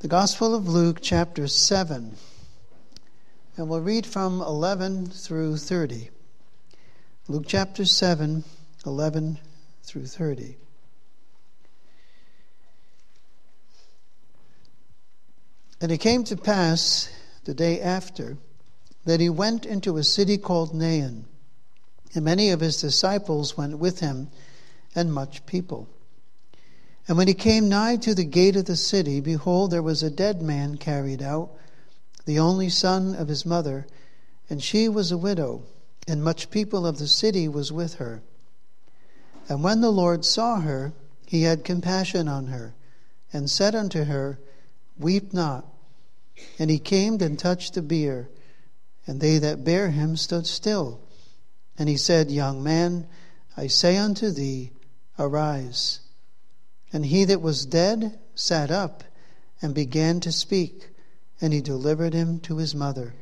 the Gospel of Luke, chapter 7. And we'll read from 11 through 30. Luke chapter 7, 11 through 30. And it came to pass the day after that he went into a city called Nain, and many of his disciples went with him, and much people. And when he came nigh to the gate of the city, behold, there was a dead man carried out, the only son of his mother, and she was a widow, and much people of the city was with her. And when the Lord saw her, he had compassion on her, and said unto her, Weep not. And he came and touched the bier, and they that bare him stood still. And he said, Young man, I say unto thee, Arise. And he that was dead sat up and began to speak, and he delivered him to his mother.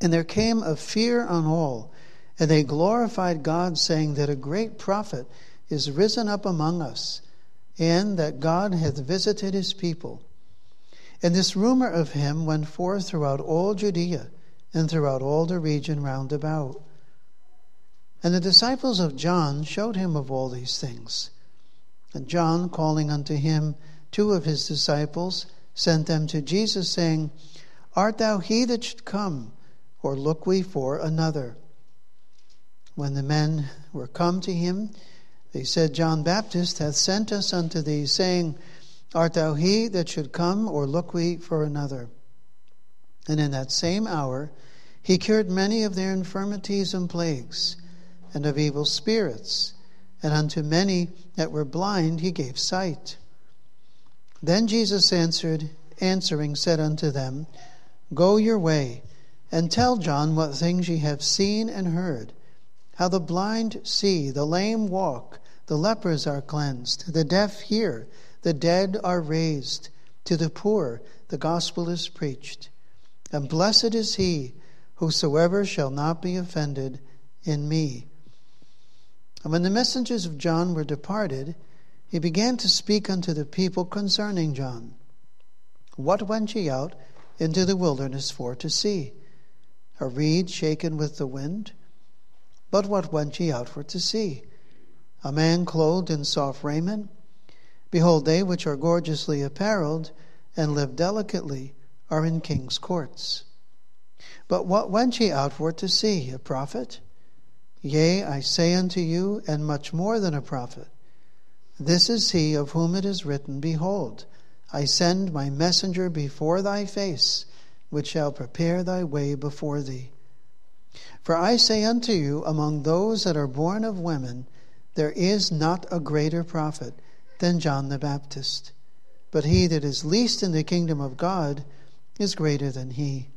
And there came a fear on all, and they glorified God, saying that a great prophet is risen up among us, and that God hath visited his people. And this rumor of him went forth throughout all Judea and throughout all the region round about. And the disciples of John showed him of all these things. And John, calling unto him two of his disciples, sent them to Jesus, saying, Art thou he that should come, or look we for another? When the men were come to him, they said, John Baptist hath sent us unto thee, saying, Art thou he that should come, or look we for another? And in that same hour he cured many of their infirmities and plagues, and of evil spirits and unto many that were blind he gave sight. Then Jesus answered, answering, said unto them, Go your way, and tell John what things ye have seen and heard, how the blind see, the lame walk, the lepers are cleansed, the deaf hear, the dead are raised, to the poor the gospel is preached. And blessed is he whosoever shall not be offended in me. And when the messengers of John were departed, he began to speak unto the people concerning John. What went ye out into the wilderness for to see? A reed shaken with the wind? But what went ye out for to see? A man clothed in soft raiment? Behold, they which are gorgeously apparelled and live delicately are in king's courts. But what went ye out for to see? A prophet? Yea, I say unto you, and much more than a prophet. This is he of whom it is written, Behold, I send my messenger before thy face, which shall prepare thy way before thee. For I say unto you, among those that are born of women, there is not a greater prophet than John the Baptist. But he that is least in the kingdom of God is greater than he.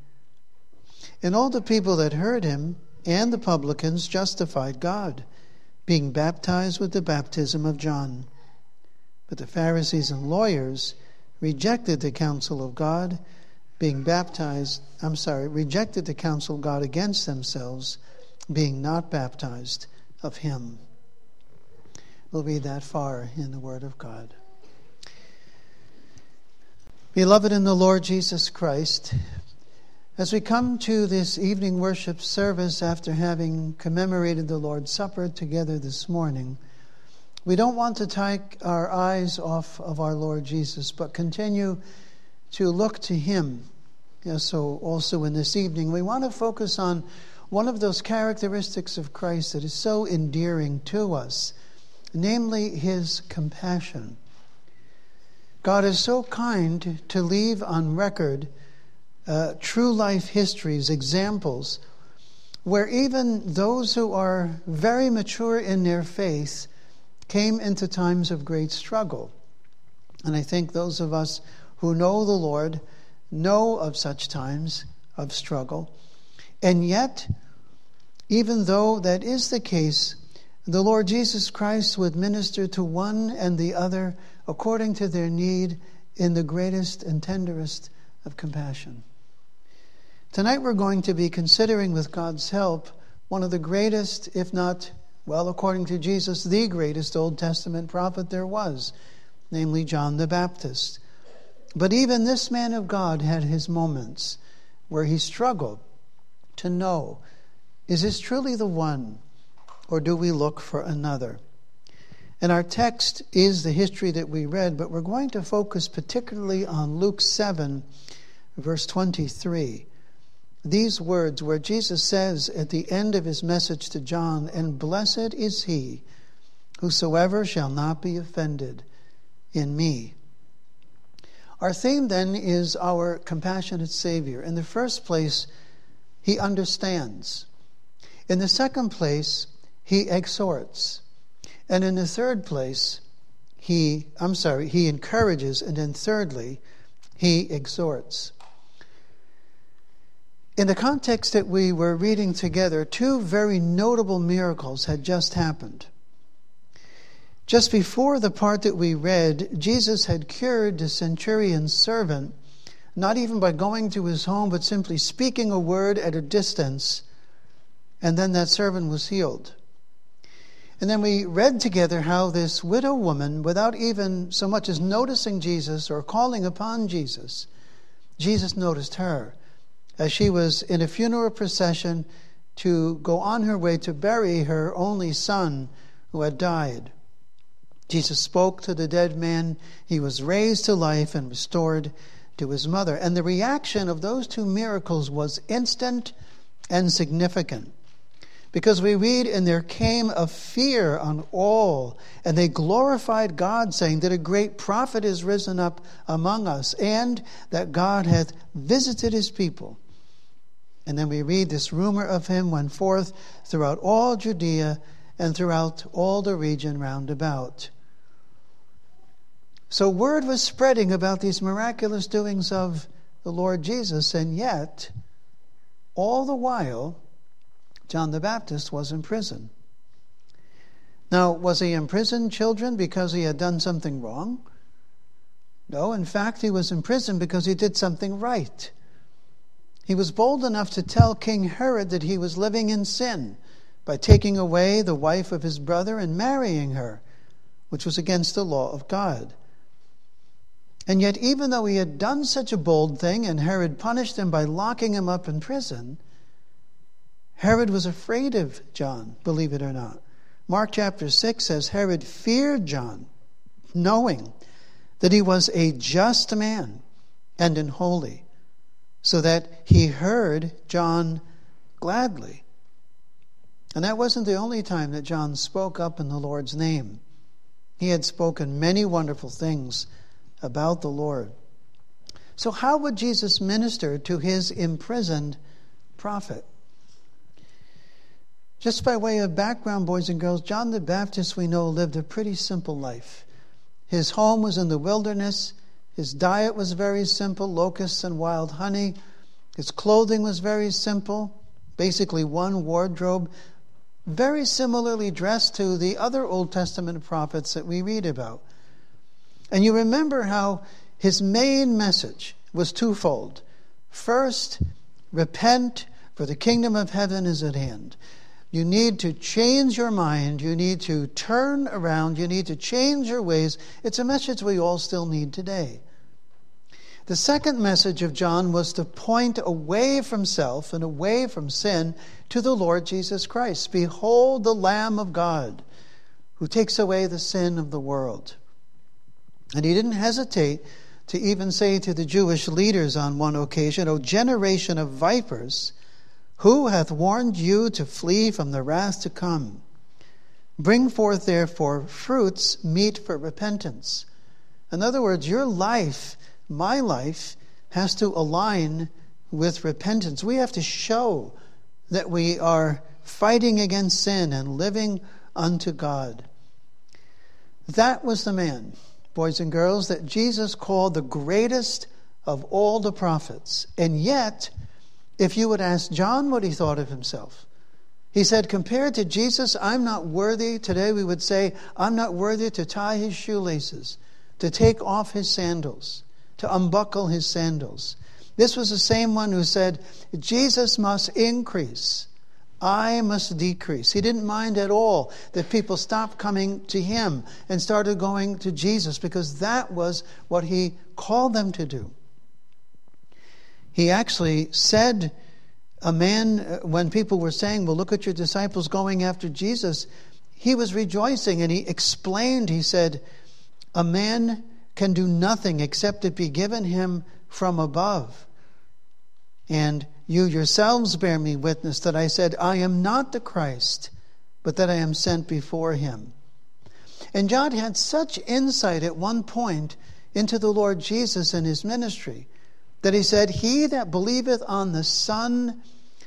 And all the people that heard him, and the publicans justified God, being baptized with the baptism of John. But the Pharisees and lawyers rejected the counsel of God, being baptized, I'm sorry, rejected the counsel of God against themselves, being not baptized of him. We'll read that far in the Word of God. Beloved in the Lord Jesus Christ, as we come to this evening worship service after having commemorated the Lord's Supper together this morning, we don't want to take our eyes off of our Lord Jesus, but continue to look to Him. Yeah, so, also in this evening, we want to focus on one of those characteristics of Christ that is so endearing to us, namely His compassion. God is so kind to leave on record uh, true life histories, examples, where even those who are very mature in their faith came into times of great struggle. And I think those of us who know the Lord know of such times of struggle. And yet, even though that is the case, the Lord Jesus Christ would minister to one and the other according to their need in the greatest and tenderest of compassion. Tonight we're going to be considering, with God's help, one of the greatest, if not, well, according to Jesus, the greatest Old Testament prophet there was, namely John the Baptist. But even this man of God had his moments where he struggled to know is this truly the one, or do we look for another? And our text is the history that we read, but we're going to focus particularly on Luke 7, verse 23. These words, where Jesus says at the end of his message to John, And blessed is he whosoever shall not be offended in me. Our theme then is our compassionate Savior. In the first place, he understands. In the second place, he exhorts. And in the third place, he, I'm sorry, he encourages. And then thirdly, he exhorts. In the context that we were reading together, two very notable miracles had just happened. Just before the part that we read, Jesus had cured the centurion's servant, not even by going to his home, but simply speaking a word at a distance, and then that servant was healed. And then we read together how this widow woman, without even so much as noticing Jesus or calling upon Jesus, Jesus noticed her as she was in a funeral procession to go on her way to bury her only son who had died. Jesus spoke to the dead man. He was raised to life and restored to his mother. And the reaction of those two miracles was instant and significant. Because we read, and there came a fear on all, and they glorified God, saying that a great prophet is risen up among us, and that God hath visited his people. And then we read this rumor of him went forth throughout all Judea and throughout all the region round about. So word was spreading about these miraculous doings of the Lord Jesus, and yet, all the while, John the Baptist was in prison. Now, was he in prison, children, because he had done something wrong? No, in fact, he was in prison because he did something right. He was bold enough to tell King Herod that he was living in sin by taking away the wife of his brother and marrying her, which was against the law of God. And yet, even though he had done such a bold thing and Herod punished him by locking him up in prison, Herod was afraid of John, believe it or not. Mark chapter 6 says Herod feared John, knowing that he was a just man and an holy so that he heard John gladly. And that wasn't the only time that John spoke up in the Lord's name. He had spoken many wonderful things about the Lord. So, how would Jesus minister to his imprisoned prophet? Just by way of background, boys and girls, John the Baptist, we know, lived a pretty simple life. His home was in the wilderness. His diet was very simple locusts and wild honey. His clothing was very simple, basically one wardrobe, very similarly dressed to the other Old Testament prophets that we read about. And you remember how his main message was twofold. First, repent, for the kingdom of heaven is at hand. You need to change your mind. You need to turn around. You need to change your ways. It's a message we all still need today. The second message of John was to point away from self and away from sin to the Lord Jesus Christ. Behold the Lamb of God who takes away the sin of the world. And he didn't hesitate to even say to the Jewish leaders on one occasion, O generation of vipers, who hath warned you to flee from the wrath to come? Bring forth, therefore, fruits meet for repentance. In other words, your life, my life, has to align with repentance. We have to show that we are fighting against sin and living unto God. That was the man, boys and girls, that Jesus called the greatest of all the prophets. And yet, if you would ask John what he thought of himself. He said, compared to Jesus, I'm not worthy. Today we would say, I'm not worthy to tie his shoelaces, to take off his sandals, to unbuckle his sandals. This was the same one who said, Jesus must increase, I must decrease. He didn't mind at all that people stopped coming to him and started going to Jesus because that was what he called them to do. He actually said, a man, uh, when people were saying, Well, look at your disciples going after Jesus, he was rejoicing and he explained, he said, A man can do nothing except it be given him from above. And you yourselves bear me witness that I said, I am not the Christ, but that I am sent before him. And John had such insight at one point into the Lord Jesus and his ministry that he said, He that believeth on the Son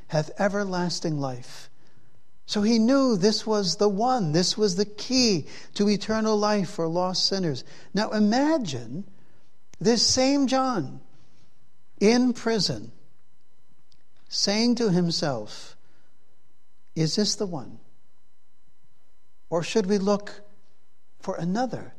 hath everlasting life. So he knew this was the one, this was the key to eternal life for lost sinners. Now imagine this same John in prison saying to himself, Is this the one? Or should we look for another?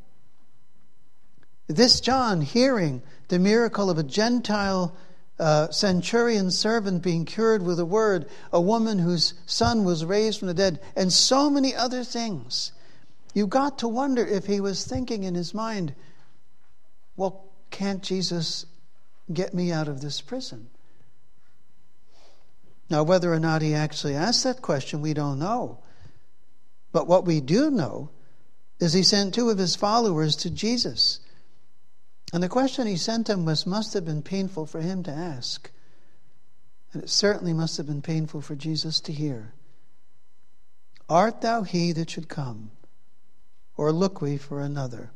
This John, hearing the miracle of a Gentile uh, centurion servant being cured with a word, a woman whose son was raised from the dead, and so many other things. You got to wonder if he was thinking in his mind, well, can't Jesus get me out of this prison? Now, whether or not he actually asked that question, we don't know. But what we do know is he sent two of his followers to Jesus. And the question he sent him was, must have been painful for him to ask. And it certainly must have been painful for Jesus to hear. Art thou he that should come, or look we for another?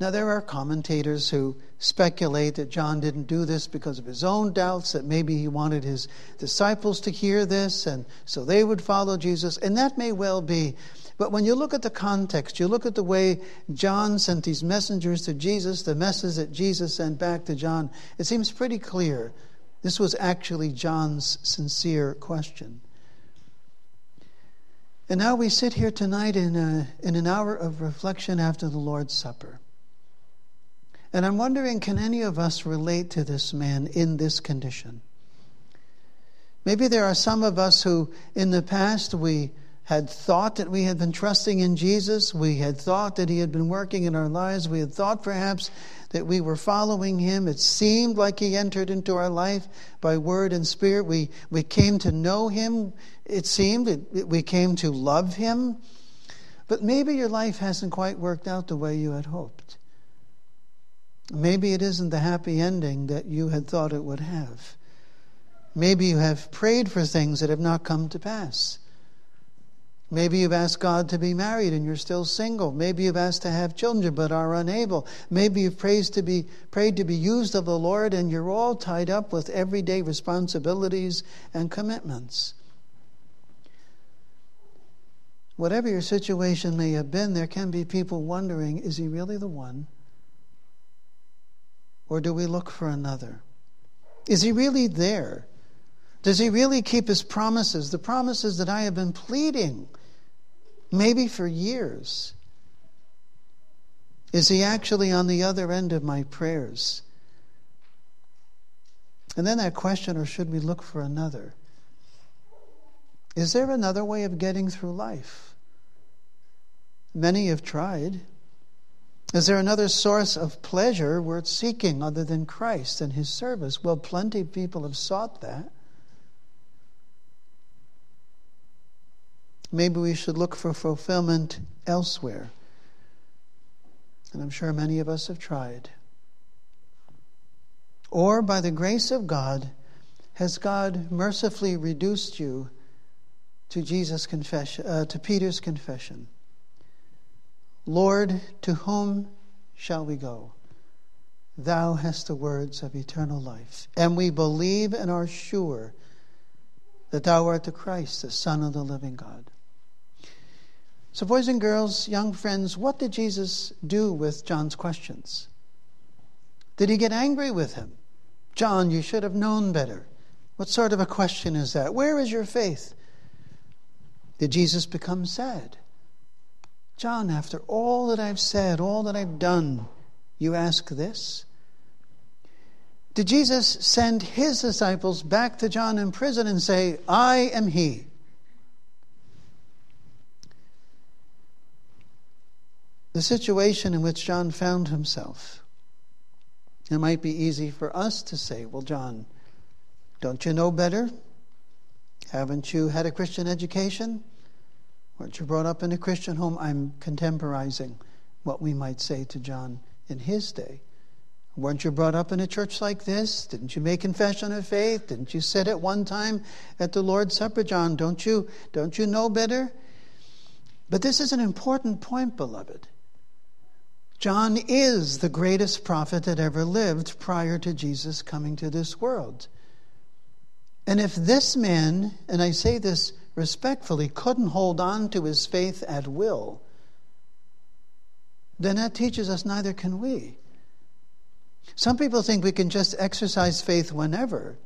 Now, there are commentators who speculate that John didn't do this because of his own doubts, that maybe he wanted his disciples to hear this and so they would follow Jesus. And that may well be. But when you look at the context, you look at the way John sent these messengers to Jesus, the message that Jesus sent back to John, it seems pretty clear this was actually John's sincere question. And now we sit here tonight in, a, in an hour of reflection after the Lord's Supper. And I'm wondering can any of us relate to this man in this condition? Maybe there are some of us who, in the past, we had thought that we had been trusting in Jesus. We had thought that He had been working in our lives. We had thought perhaps that we were following Him. It seemed like He entered into our life by word and spirit. We, we came to know Him. It seemed it, we came to love Him. But maybe your life hasn't quite worked out the way you had hoped. Maybe it isn't the happy ending that you had thought it would have. Maybe you have prayed for things that have not come to pass. Maybe you've asked God to be married and you're still single. Maybe you've asked to have children but are unable. Maybe you've prayed to be, prayed to be used of the Lord and you're all tied up with everyday responsibilities and commitments. Whatever your situation may have been, there can be people wondering is he really the one? Or do we look for another? Is he really there? Does he really keep his promises, the promises that I have been pleading, maybe for years? Is he actually on the other end of my prayers? And then that question, or should we look for another? Is there another way of getting through life? Many have tried. Is there another source of pleasure worth seeking other than Christ and his service? Well, plenty of people have sought that. Maybe we should look for fulfillment elsewhere. And I'm sure many of us have tried. Or, by the grace of God, has God mercifully reduced you to Jesus' confession, uh, to Peter's confession? Lord, to whom shall we go? Thou hast the words of eternal life. And we believe and are sure that thou art the Christ, the Son of the living God. So, boys and girls, young friends, what did Jesus do with John's questions? Did he get angry with him? John, you should have known better. What sort of a question is that? Where is your faith? Did Jesus become sad? John, after all that I've said, all that I've done, you ask this? Did Jesus send his disciples back to John in prison and say, I am he? The situation in which John found himself. It might be easy for us to say, Well, John, don't you know better? Haven't you had a Christian education? Weren't you brought up in a Christian home? I'm contemporizing what we might say to John in his day. Weren't you brought up in a church like this? Didn't you make confession of faith? Didn't you sit at one time at the Lord's Supper, John? Don't you, don't you know better? But this is an important point, beloved. John is the greatest prophet that ever lived prior to Jesus coming to this world. And if this man, and I say this respectfully, couldn't hold on to his faith at will, then that teaches us neither can we. Some people think we can just exercise faith whenever.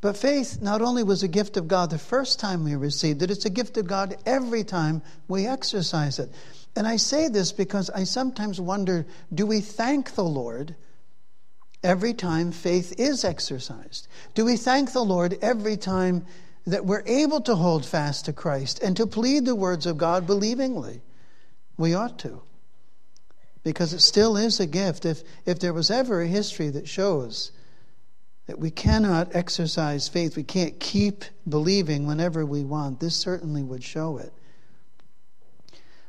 But faith not only was a gift of God the first time we received it, it's a gift of God every time we exercise it. And I say this because I sometimes wonder do we thank the Lord every time faith is exercised? Do we thank the Lord every time that we're able to hold fast to Christ and to plead the words of God believingly? We ought to because it still is a gift. If, if there was ever a history that shows that we cannot exercise faith, we can't keep believing whenever we want, this certainly would show it.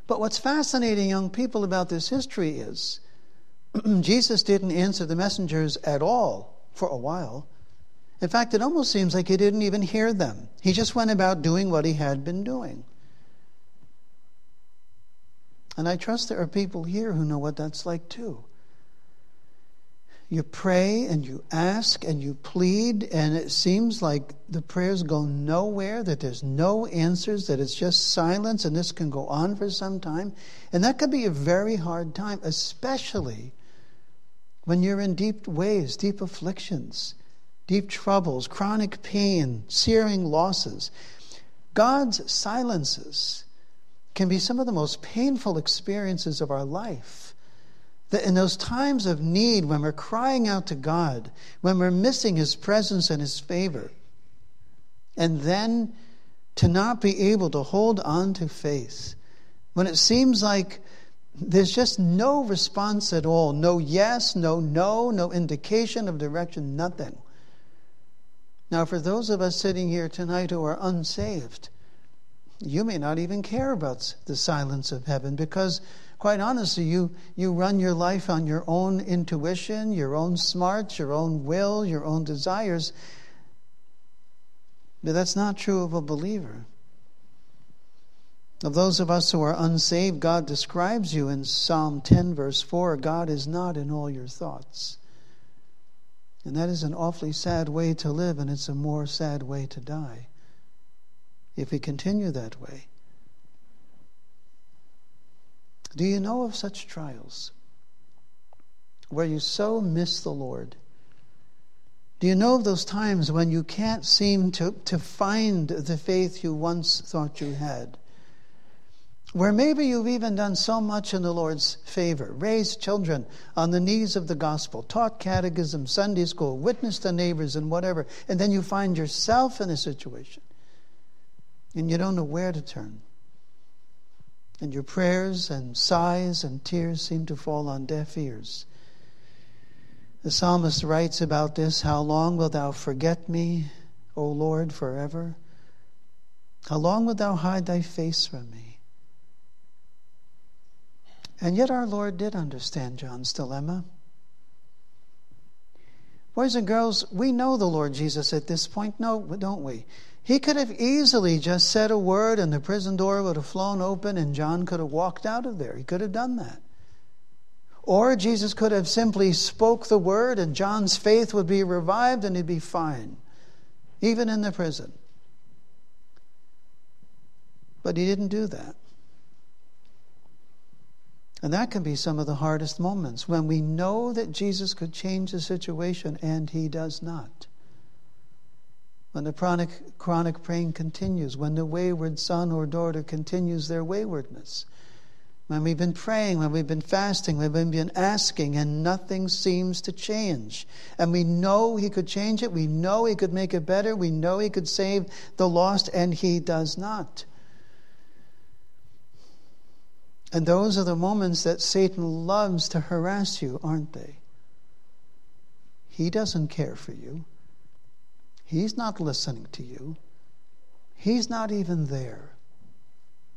But what's fascinating, young people, about this history is Jesus didn't answer the messengers at all for a while. In fact, it almost seems like he didn't even hear them. He just went about doing what he had been doing. And I trust there are people here who know what that's like too. You pray and you ask and you plead, and it seems like the prayers go nowhere, that there's no answers, that it's just silence, and this can go on for some time. And that could be a very hard time, especially when you're in deep ways, deep afflictions, deep troubles, chronic pain, searing losses. God's silences can be some of the most painful experiences of our life. That in those times of need, when we're crying out to God, when we're missing His presence and His favor, and then to not be able to hold on to faith, when it seems like there's just no response at all no yes, no no, no indication of direction, nothing. Now, for those of us sitting here tonight who are unsaved, you may not even care about the silence of heaven because, quite honestly, you, you run your life on your own intuition, your own smarts, your own will, your own desires. But that's not true of a believer. Of those of us who are unsaved, God describes you in Psalm 10, verse 4 God is not in all your thoughts. And that is an awfully sad way to live, and it's a more sad way to die if we continue that way. Do you know of such trials where you so miss the Lord? Do you know of those times when you can't seem to, to find the faith you once thought you had? Where maybe you've even done so much in the Lord's favor, raised children on the knees of the gospel, taught catechism, Sunday school, witnessed to neighbors, and whatever, and then you find yourself in a situation and you don't know where to turn. And your prayers and sighs and tears seem to fall on deaf ears. The psalmist writes about this How long wilt thou forget me, O Lord, forever? How long wilt thou hide thy face from me? And yet our Lord did understand John's dilemma. Boys and girls, we know the Lord Jesus at this point, no, don't we? He could have easily just said a word and the prison door would have flown open and John could have walked out of there. He could have done that. Or Jesus could have simply spoke the word and John's faith would be revived and he'd be fine, even in the prison. But he didn't do that. And that can be some of the hardest moments when we know that Jesus could change the situation and he does not when the chronic, chronic pain continues, when the wayward son or daughter continues their waywardness, when we've been praying, when we've been fasting, when we've been asking, and nothing seems to change. And we know He could change it. We know He could make it better. We know He could save the lost, and He does not. And those are the moments that Satan loves to harass you, aren't they? He doesn't care for you. He's not listening to you. He's not even there.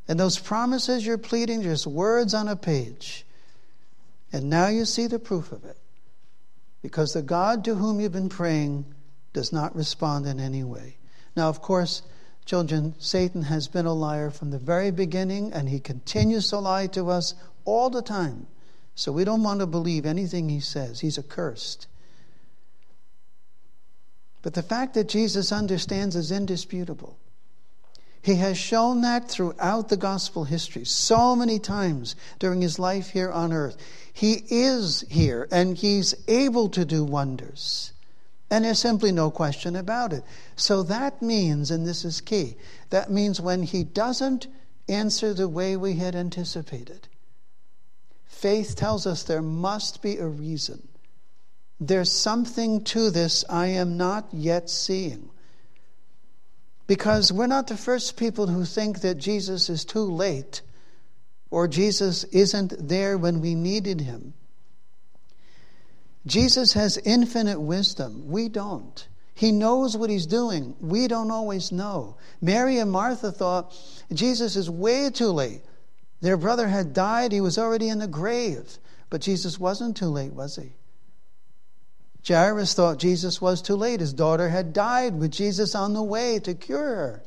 And those promises you're pleading, just words on a page. And now you see the proof of it. Because the God to whom you've been praying does not respond in any way. Now, of course, children, Satan has been a liar from the very beginning, and he continues to lie to us all the time. So we don't want to believe anything he says. He's accursed. But the fact that Jesus understands is indisputable. He has shown that throughout the gospel history so many times during his life here on earth. He is here and he's able to do wonders. And there's simply no question about it. So that means, and this is key, that means when he doesn't answer the way we had anticipated, faith tells us there must be a reason. There's something to this I am not yet seeing. Because we're not the first people who think that Jesus is too late or Jesus isn't there when we needed him. Jesus has infinite wisdom. We don't. He knows what he's doing. We don't always know. Mary and Martha thought Jesus is way too late. Their brother had died, he was already in the grave. But Jesus wasn't too late, was he? Jairus thought Jesus was too late. His daughter had died with Jesus on the way to cure her.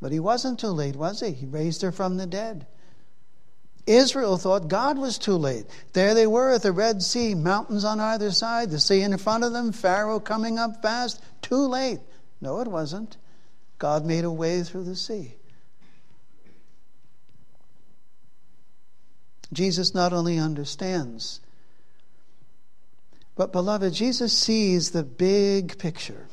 But he wasn't too late, was he? He raised her from the dead. Israel thought God was too late. There they were at the Red Sea, mountains on either side, the sea in front of them, Pharaoh coming up fast. Too late. No, it wasn't. God made a way through the sea. Jesus not only understands, but, beloved, Jesus sees the big picture.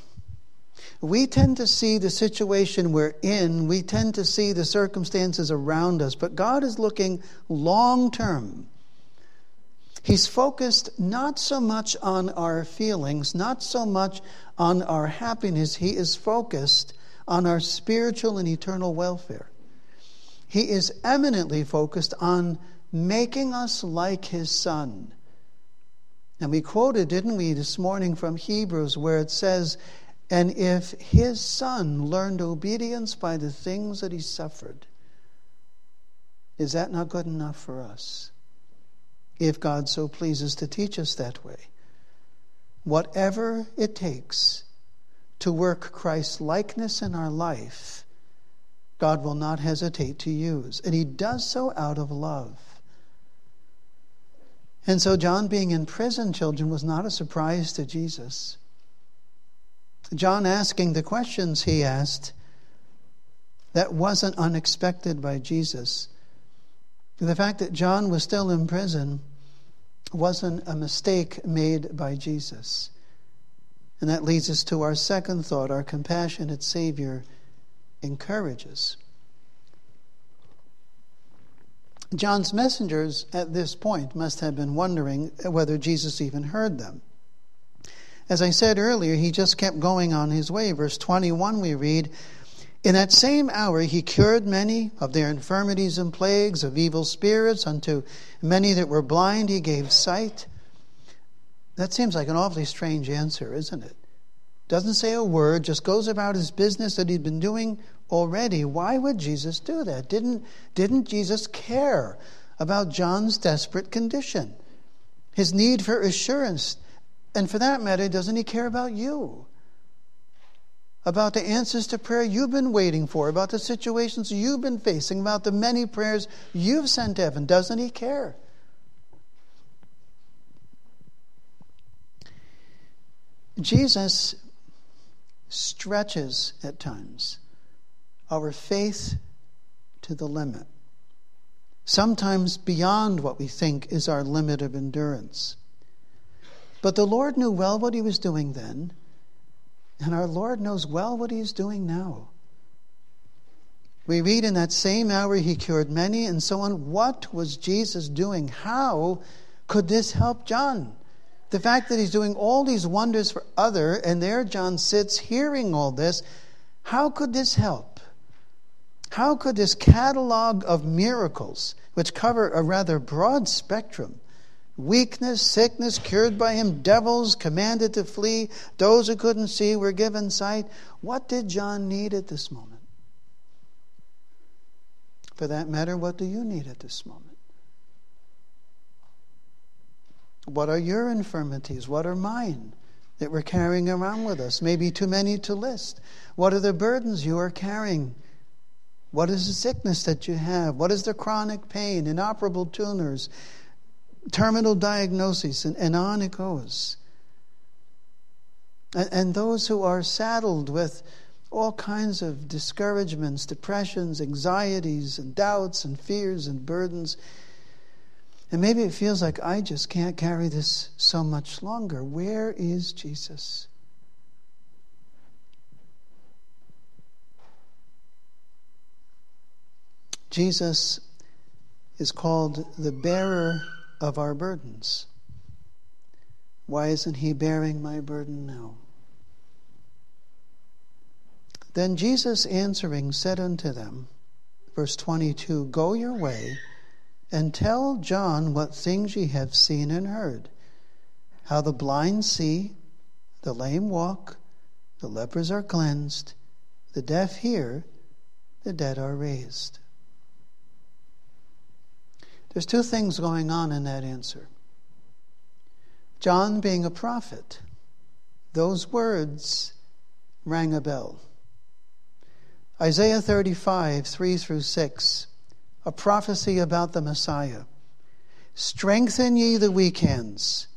We tend to see the situation we're in, we tend to see the circumstances around us, but God is looking long term. He's focused not so much on our feelings, not so much on our happiness. He is focused on our spiritual and eternal welfare. He is eminently focused on making us like His Son and we quoted, didn't we, this morning from Hebrews, where it says, And if his son learned obedience by the things that he suffered, is that not good enough for us? If God so pleases to teach us that way. Whatever it takes to work Christ's likeness in our life, God will not hesitate to use. And he does so out of love. And so, John being in prison, children, was not a surprise to Jesus. John asking the questions he asked, that wasn't unexpected by Jesus. The fact that John was still in prison wasn't a mistake made by Jesus. And that leads us to our second thought our compassionate Savior encourages. John's messengers at this point must have been wondering whether Jesus even heard them. As I said earlier, he just kept going on his way. Verse 21, we read, In that same hour he cured many of their infirmities and plagues, of evil spirits, unto many that were blind he gave sight. That seems like an awfully strange answer, isn't it? Doesn't say a word, just goes about his business that he'd been doing already. Why would Jesus do that? Didn't, didn't Jesus care about John's desperate condition? His need for assurance. And for that matter, doesn't he care about you? About the answers to prayer you've been waiting for, about the situations you've been facing, about the many prayers you've sent heaven. Doesn't he care? Jesus stretches at times our faith to the limit, sometimes beyond what we think is our limit of endurance. But the Lord knew well what He was doing then, and our Lord knows well what He is doing now. We read in that same hour he cured many and so on. What was Jesus doing? How could this help John? The fact that he's doing all these wonders for other, and there John sits hearing all this, how could this help? How could this catalog of miracles, which cover a rather broad spectrum, weakness, sickness, cured by him, devils commanded to flee, those who couldn't see were given sight, what did John need at this moment? For that matter, what do you need at this moment? What are your infirmities? What are mine that we're carrying around with us? Maybe too many to list. What are the burdens you are carrying? What is the sickness that you have? What is the chronic pain, inoperable tumors, terminal diagnoses, and, and on it goes. And, and those who are saddled with all kinds of discouragements, depressions, anxieties, and doubts, and fears, and burdens. And maybe it feels like I just can't carry this so much longer. Where is Jesus? Jesus is called the bearer of our burdens. Why isn't he bearing my burden now? Then Jesus answering said unto them, verse 22 Go your way and tell John what things ye have seen and heard how the blind see, the lame walk, the lepers are cleansed, the deaf hear, the dead are raised. There's two things going on in that answer. John being a prophet, those words rang a bell. Isaiah 35, 3 through 6, a prophecy about the Messiah. Strengthen ye the weak hands,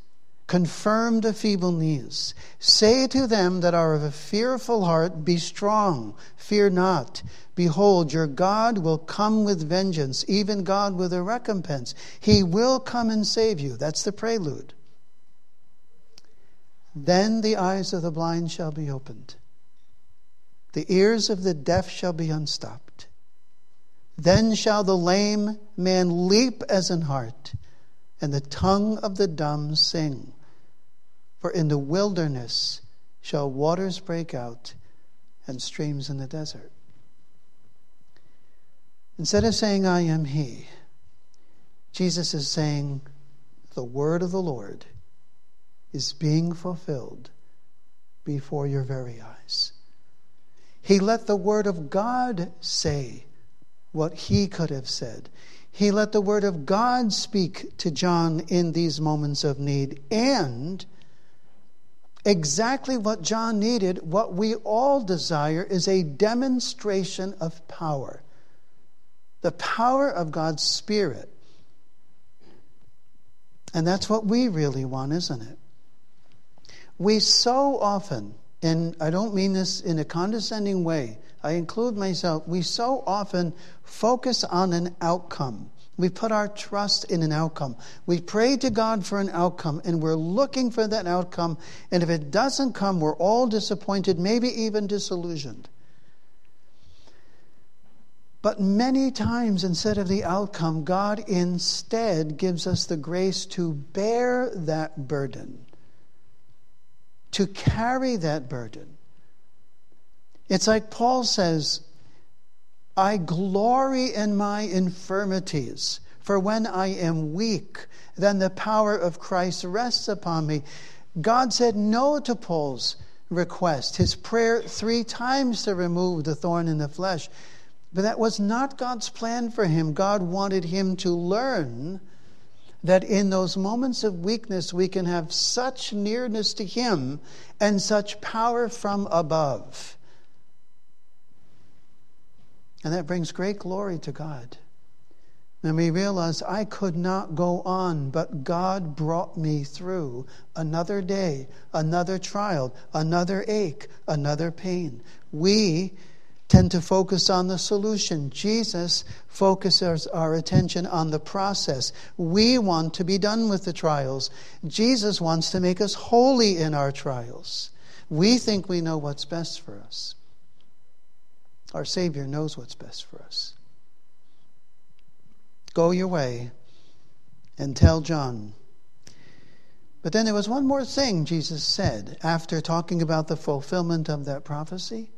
confirm the feeble knees. Say to them that are of a fearful heart, Be strong, fear not. Behold, your God will come with vengeance, even God with a recompense. He will come and save you. That's the prelude. Then the eyes of the blind shall be opened, the ears of the deaf shall be unstopped. Then shall the lame man leap as an hart, and the tongue of the dumb sing. For in the wilderness shall waters break out and streams in the desert. Instead of saying, I am He, Jesus is saying, the word of the Lord is being fulfilled before your very eyes. He let the word of God say what he could have said. He let the word of God speak to John in these moments of need. And exactly what John needed, what we all desire, is a demonstration of power the power of God's Spirit. And that's what we really want, isn't it? We so often, and I don't mean this in a condescending way, I include myself, we so often focus on an outcome. We put our trust in an outcome. We pray to God for an outcome, and we're looking for that outcome. And if it doesn't come, we're all disappointed, maybe even disillusioned. But many times, instead of the outcome, God instead gives us the grace to bear that burden, to carry that burden. It's like Paul says, I glory in my infirmities, for when I am weak, then the power of Christ rests upon me. God said no to Paul's request, his prayer three times to remove the thorn in the flesh. But that was not God's plan for him. God wanted him to learn that in those moments of weakness, we can have such nearness to him and such power from above. And that brings great glory to God. And we realize I could not go on, but God brought me through another day, another trial, another ache, another pain. We tend to focus on the solution. Jesus focuses our attention on the process. We want to be done with the trials. Jesus wants to make us holy in our trials. We think we know what's best for us. Our Savior knows what's best for us. Go your way and tell John. But then there was one more thing Jesus said after talking about the fulfillment of that prophecy.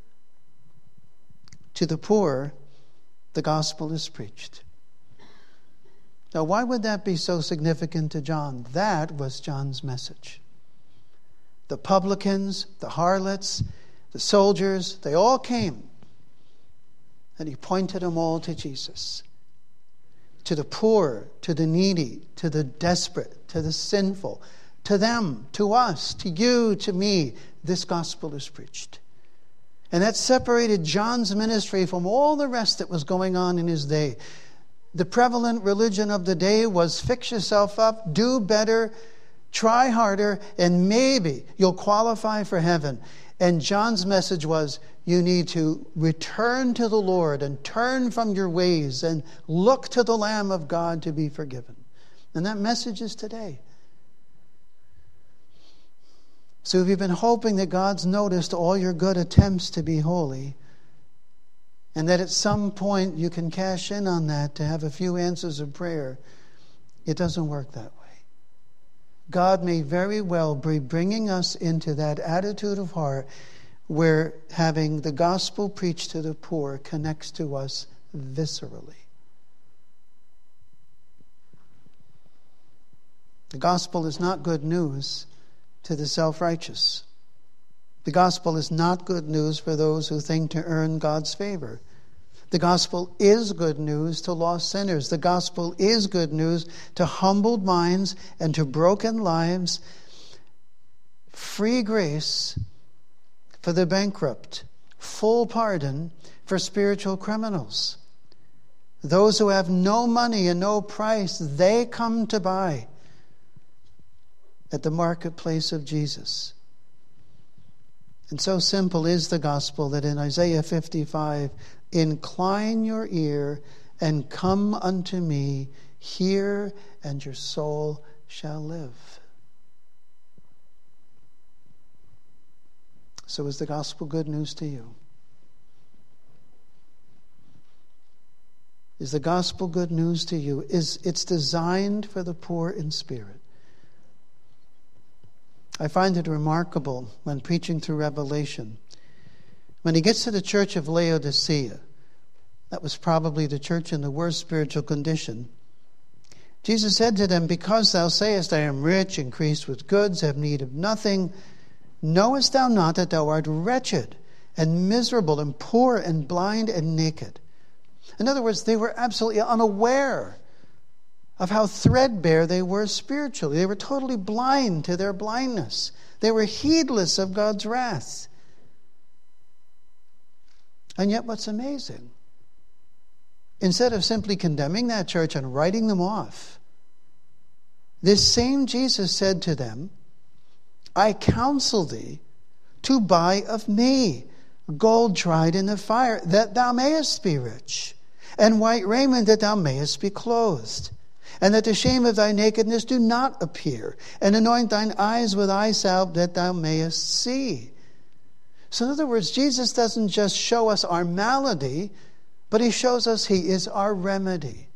To the poor, the gospel is preached. Now, why would that be so significant to John? That was John's message. The publicans, the harlots, the soldiers, they all came. And he pointed them all to Jesus. To the poor, to the needy, to the desperate, to the sinful, to them, to us, to you, to me, this gospel is preached. And that separated John's ministry from all the rest that was going on in his day. The prevalent religion of the day was fix yourself up, do better, try harder, and maybe you'll qualify for heaven. And John's message was you need to return to the Lord and turn from your ways and look to the Lamb of God to be forgiven. And that message is today. So if you've been hoping that God's noticed all your good attempts to be holy, and that at some point you can cash in on that to have a few answers of prayer, it doesn't work that way. God may very well be bringing us into that attitude of heart where having the gospel preached to the poor connects to us viscerally. The gospel is not good news to the self righteous. The gospel is not good news for those who think to earn God's favor. The gospel is good news to lost sinners. The gospel is good news to humbled minds and to broken lives. Free grace for the bankrupt, full pardon for spiritual criminals. Those who have no money and no price, they come to buy at the marketplace of Jesus. And so simple is the gospel that in Isaiah 55, incline your ear and come unto me, hear, and your soul shall live. So is the gospel good news to you? Is the gospel good news to you? Is it's designed for the poor in spirit. I find it remarkable when preaching through Revelation. When he gets to the church of Laodicea, that was probably the church in the worst spiritual condition. Jesus said to them, Because thou sayest, I am rich, increased with goods, have need of nothing, knowest thou not that thou art wretched and miserable and poor and blind and naked? In other words, they were absolutely unaware of how threadbare they were spiritually. They were totally blind to their blindness, they were heedless of God's wrath. And yet, what's amazing, instead of simply condemning that church and writing them off, this same Jesus said to them, I counsel thee to buy of me gold tried in the fire, that thou mayest be rich, and white raiment, that thou mayest be clothed and that the shame of thy nakedness do not appear, and anoint thine eyes with eye salve that thou mayest see. So, in other words, Jesus doesn't just show us our malady, but he shows us he is our remedy.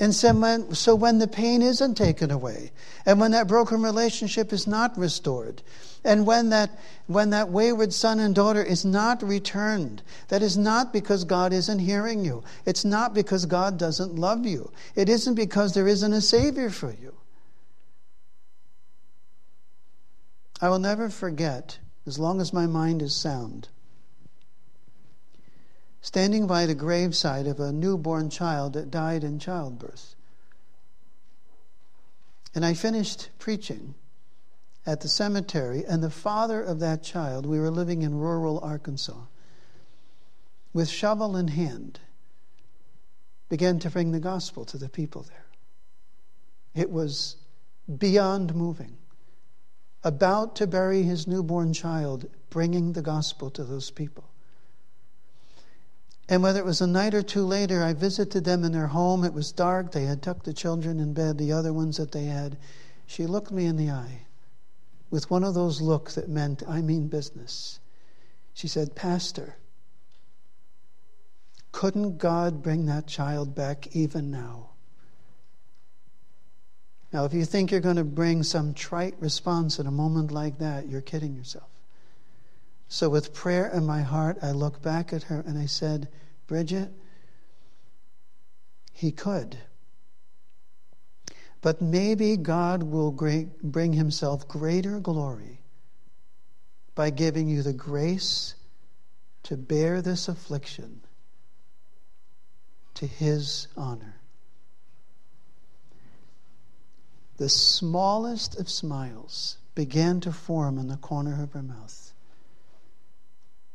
And so when, so when the pain isn't taken away, and when that broken relationship is not restored, and when that, when that wayward son and daughter is not returned, that is not because God isn't hearing you. It's not because God doesn't love you. It isn't because there isn't a Savior for you. I will never forget, as long as my mind is sound, standing by the graveside of a newborn child that died in childbirth. And I finished preaching at the cemetery, and the father of that child, we were living in rural Arkansas, with shovel in hand, began to bring the gospel to the people there. It was beyond moving. About to bury his newborn child, bringing the gospel to those people. And whether it was a night or two later, I visited them in their home. It was dark. They had tucked the children in bed, the other ones that they had. She looked me in the eye with one of those looks that meant, I mean business. She said, Pastor, couldn't God bring that child back even now? Now, if you think you're going to bring some trite response in a moment like that, you're kidding yourself. So, with prayer in my heart, I looked back at her and I said, Bridget, he could. But maybe God will bring himself greater glory by giving you the grace to bear this affliction to his honor. The smallest of smiles began to form in the corner of her mouth.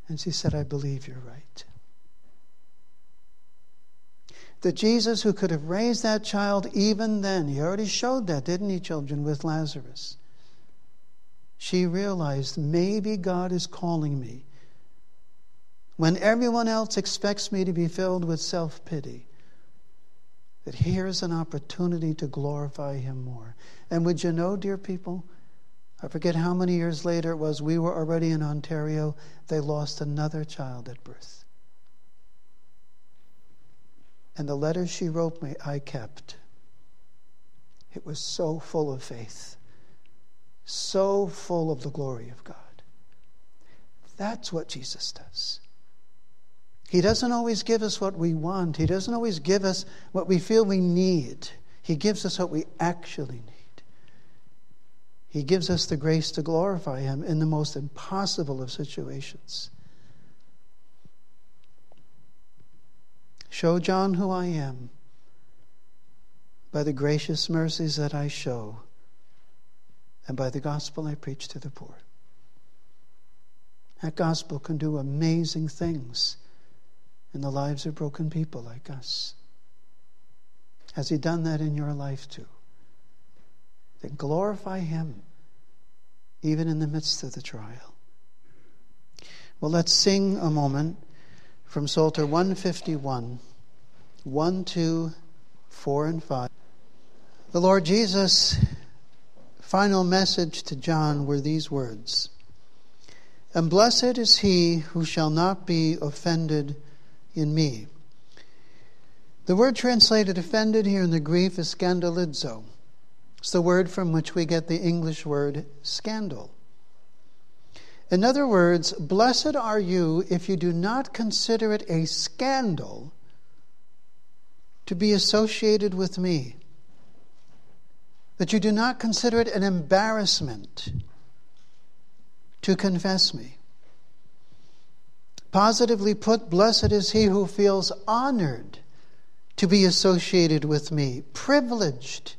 And she said, I believe you're right. The Jesus who could have raised that child even then, he already showed that, didn't he, children, with Lazarus? She realized maybe God is calling me when everyone else expects me to be filled with self pity, that here's an opportunity to glorify Him more. And would you know, dear people, I forget how many years later it was, we were already in Ontario, they lost another child at birth. And the letter she wrote me, I kept. It was so full of faith, so full of the glory of God. That's what Jesus does. He doesn't always give us what we want, He doesn't always give us what we feel we need. He gives us what we actually need. He gives us the grace to glorify Him in the most impossible of situations. Show John who I am by the gracious mercies that I show and by the gospel I preach to the poor. That gospel can do amazing things in the lives of broken people like us? Has He done that in your life too? Glorify Him, even in the midst of the trial. Well, let's sing a moment from Psalter 151 1, 2, 4, and 5. The Lord Jesus' final message to John were these words And blessed is he who shall not be offended in me. The word translated offended here in the Greek is scandalizo. It's the word from which we get the English word scandal. In other words, blessed are you if you do not consider it a scandal to be associated with me, that you do not consider it an embarrassment to confess me. Positively put, blessed is he who feels honored to be associated with me, privileged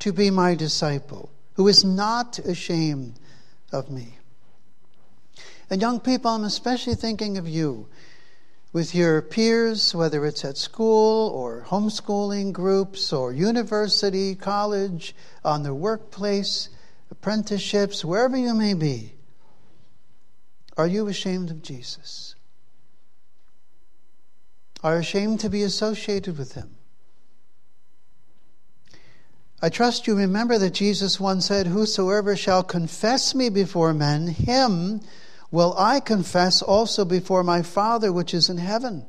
to be my disciple, who is not ashamed of me. And young people, I'm especially thinking of you with your peers, whether it's at school or homeschooling groups or university, college, on the workplace, apprenticeships, wherever you may be. Are you ashamed of Jesus? are you ashamed to be associated with him. I trust you remember that Jesus once said, Whosoever shall confess me before men, him will I confess also before my Father which is in heaven.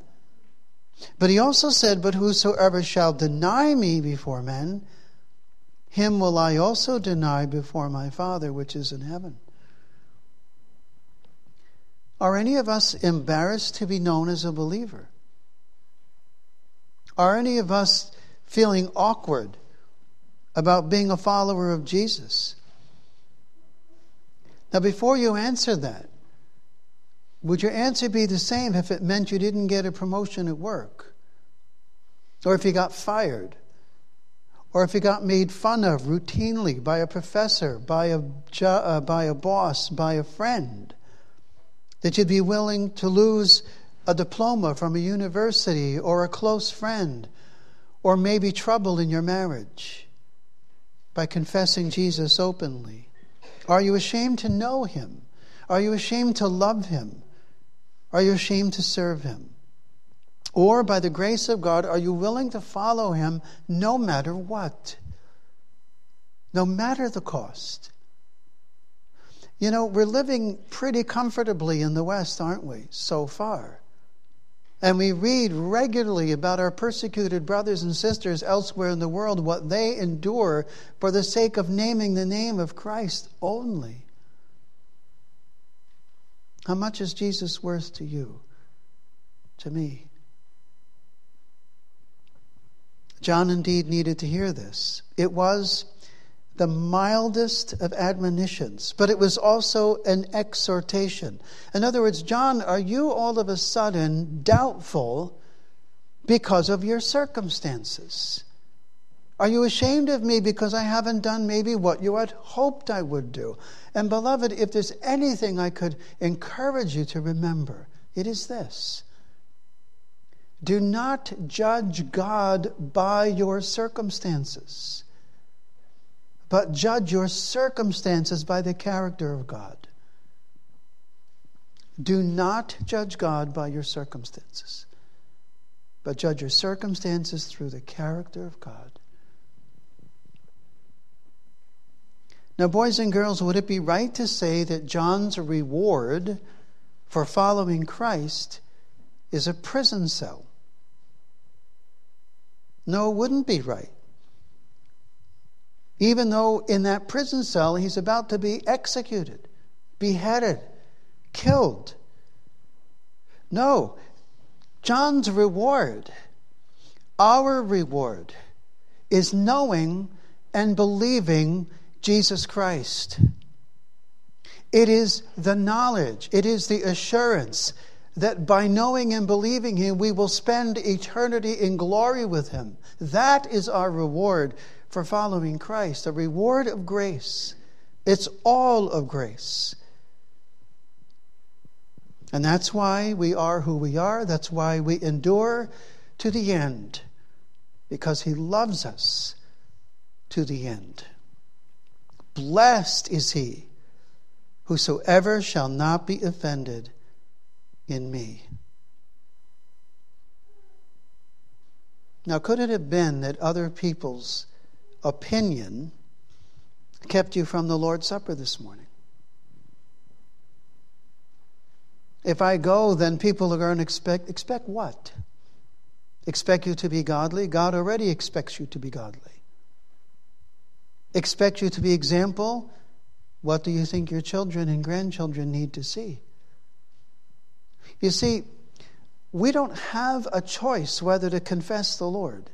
But he also said, But whosoever shall deny me before men, him will I also deny before my Father which is in heaven. Are any of us embarrassed to be known as a believer? Are any of us feeling awkward about being a follower of Jesus? Now, before you answer that, would your answer be the same if it meant you didn't get a promotion at work? Or if you got fired? Or if you got made fun of routinely by a professor, by a, uh, by a boss, by a friend? That you'd be willing to lose a diploma from a university or a close friend, or maybe trouble in your marriage by confessing Jesus openly? Are you ashamed to know him? Are you ashamed to love him? Are you ashamed to serve him? Or, by the grace of God, are you willing to follow him no matter what? No matter the cost. You know, we're living pretty comfortably in the West, aren't we, so far? And we read regularly about our persecuted brothers and sisters elsewhere in the world, what they endure for the sake of naming the name of Christ only. How much is Jesus worth to you? To me? John indeed needed to hear this. It was the mildest of admonitions, but it was also an exhortation. In other words, John, are you all of a sudden doubtful because of your circumstances? Are you ashamed of me because I haven't done maybe what you had hoped I would do? And beloved, if there's anything I could encourage you to remember, it is this. Do not judge God by your circumstances but judge your circumstances by the character of God. Do not judge God by your circumstances, but judge your circumstances through the character of God. Now, boys and girls, would it be right to say that John's reward for following Christ is a prison cell? No, it wouldn't be right even though in that prison cell he's about to be executed, beheaded, killed. No, John's reward, our reward, is knowing and believing Jesus Christ. It is the knowledge, it is the assurance that by knowing and believing Him, we will spend eternity in glory with Him. That is our reward for following Christ, a reward of grace. It's all of grace. And that's why we are who we are. That's why we endure to the end, because He loves us to the end. Blessed is He whosoever shall not be offended in me. Now, could it have been that other people's opinion kept you from the Lord's Supper this morning? If I go, then people are going to expect expect what? Expect you to be godly? God already expects you to be godly. Expect you to be example? What do you think your children and grandchildren need to see? You see, we don't have a choice whether to confess the Lord.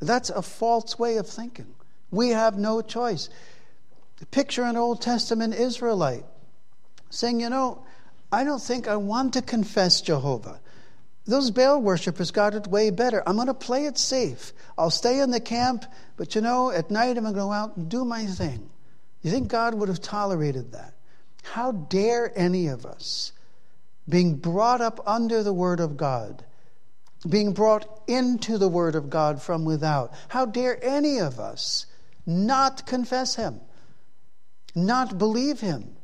That's a false way of thinking. We have no choice. Picture an Old Testament Israelite saying, You know, I don't think I want to confess Jehovah. Those Baal worshippers got it way better. I'm going to play it safe. I'll stay in the camp, but you know, at night I'm going to go out and do my thing. You think God would have tolerated that? How dare any of us, being brought up under the Word of God, being brought into the Word of God from without. How dare any of us not confess Him, not believe Him?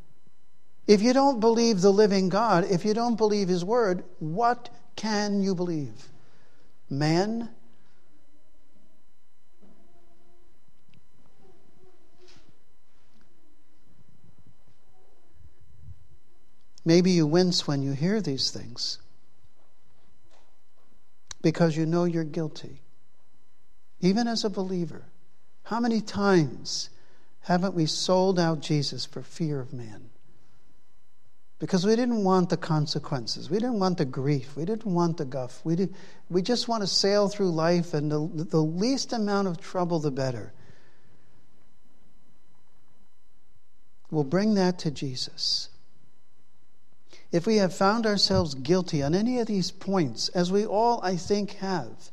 If you don't believe the living God, if you don't believe His Word, what can you believe? Man? Maybe you wince when you hear these things because you know you're guilty. Even as a believer, how many times haven't we sold out Jesus for fear of man? Because we didn't want the consequences. We didn't want the grief. We didn't want the guff. We, did, we just want to sail through life, and the, the least amount of trouble, the better. We'll bring that to Jesus if we have found ourselves guilty on any of these points, as we all, I think, have,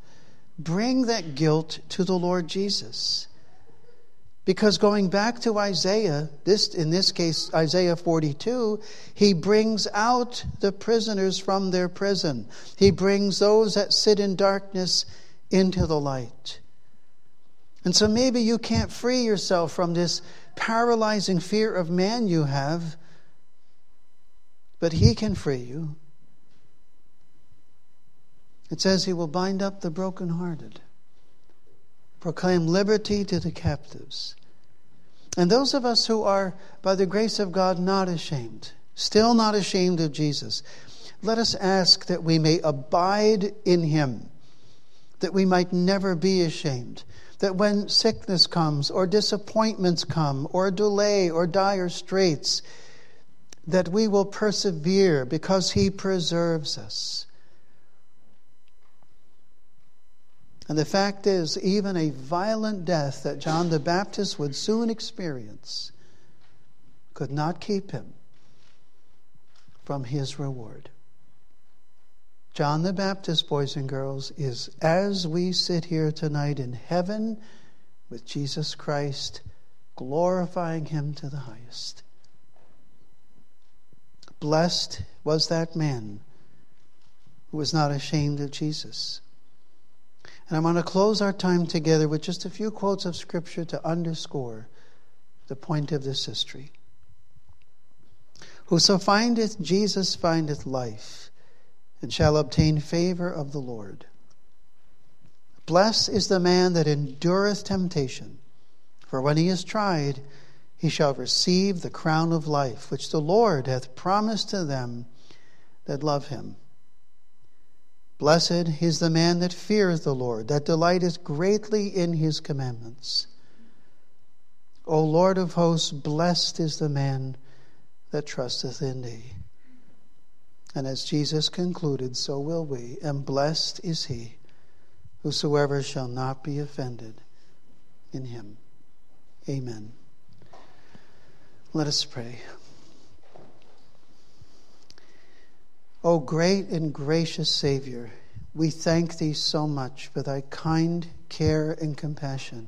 bring that guilt to the Lord Jesus. Because going back to Isaiah, this in this case Isaiah 42, he brings out the prisoners from their prison. He brings those that sit in darkness into the light. And so maybe you can't free yourself from this paralyzing fear of man you have, but He can free you. It says He will bind up the brokenhearted, proclaim liberty to the captives. And those of us who are, by the grace of God, not ashamed, still not ashamed of Jesus, let us ask that we may abide in him, that we might never be ashamed, that when sickness comes, or disappointments come, or delay, or dire straits, that we will persevere because he preserves us. And the fact is, even a violent death that John the Baptist would soon experience could not keep him from his reward. John the Baptist, boys and girls, is as we sit here tonight in heaven with Jesus Christ, glorifying him to the highest. Blessed was that man who was not ashamed of Jesus. And I'm going to close our time together with just a few quotes of Scripture to underscore the point of this history. Whoso findeth Jesus findeth life, and shall obtain favor of the Lord. Blessed is the man that endureth temptation, for when he is tried, he shall receive the crown of life, which the Lord hath promised to them that love him. Blessed is the man that feareth the Lord, that delighteth greatly in his commandments. O Lord of hosts, blessed is the man that trusteth in thee. And as Jesus concluded, so will we, and blessed is he whosoever shall not be offended in him. Amen. Let us pray. O great and gracious Savior, we thank thee so much for thy kind care and compassion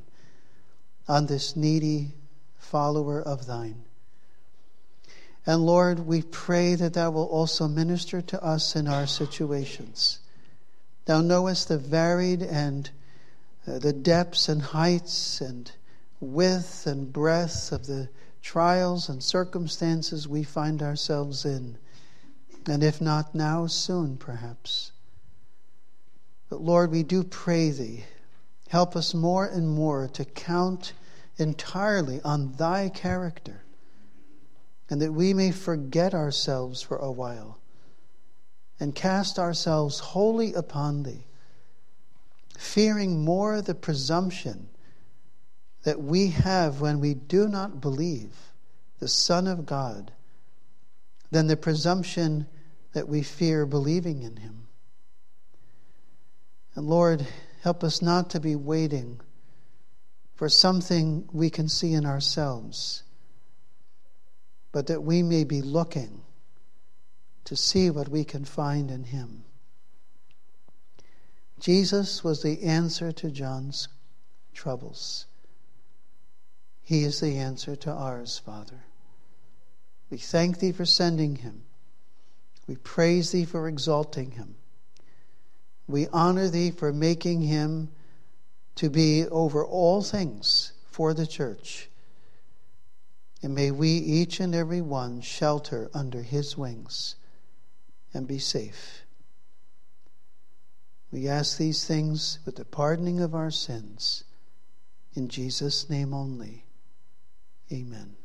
on this needy follower of thine. And Lord, we pray that thou will also minister to us in our situations. Thou knowest the varied and uh, the depths and heights and width and breadth of the trials and circumstances we find ourselves in and if not now, soon perhaps. But Lord, we do pray Thee, help us more and more to count entirely on Thy character, and that we may forget ourselves for a while and cast ourselves wholly upon Thee, fearing more the presumption that we have when we do not believe the Son of God than the presumption that we fear believing in him. And Lord, help us not to be waiting for something we can see in ourselves, but that we may be looking to see what we can find in him. Jesus was the answer to John's troubles. He is the answer to ours, Father. We thank thee for sending him. We praise thee for exalting him. We honor thee for making him to be over all things for the church. And may we, each and every one, shelter under his wings and be safe. We ask these things with the pardoning of our sins. In Jesus' name only. Amen.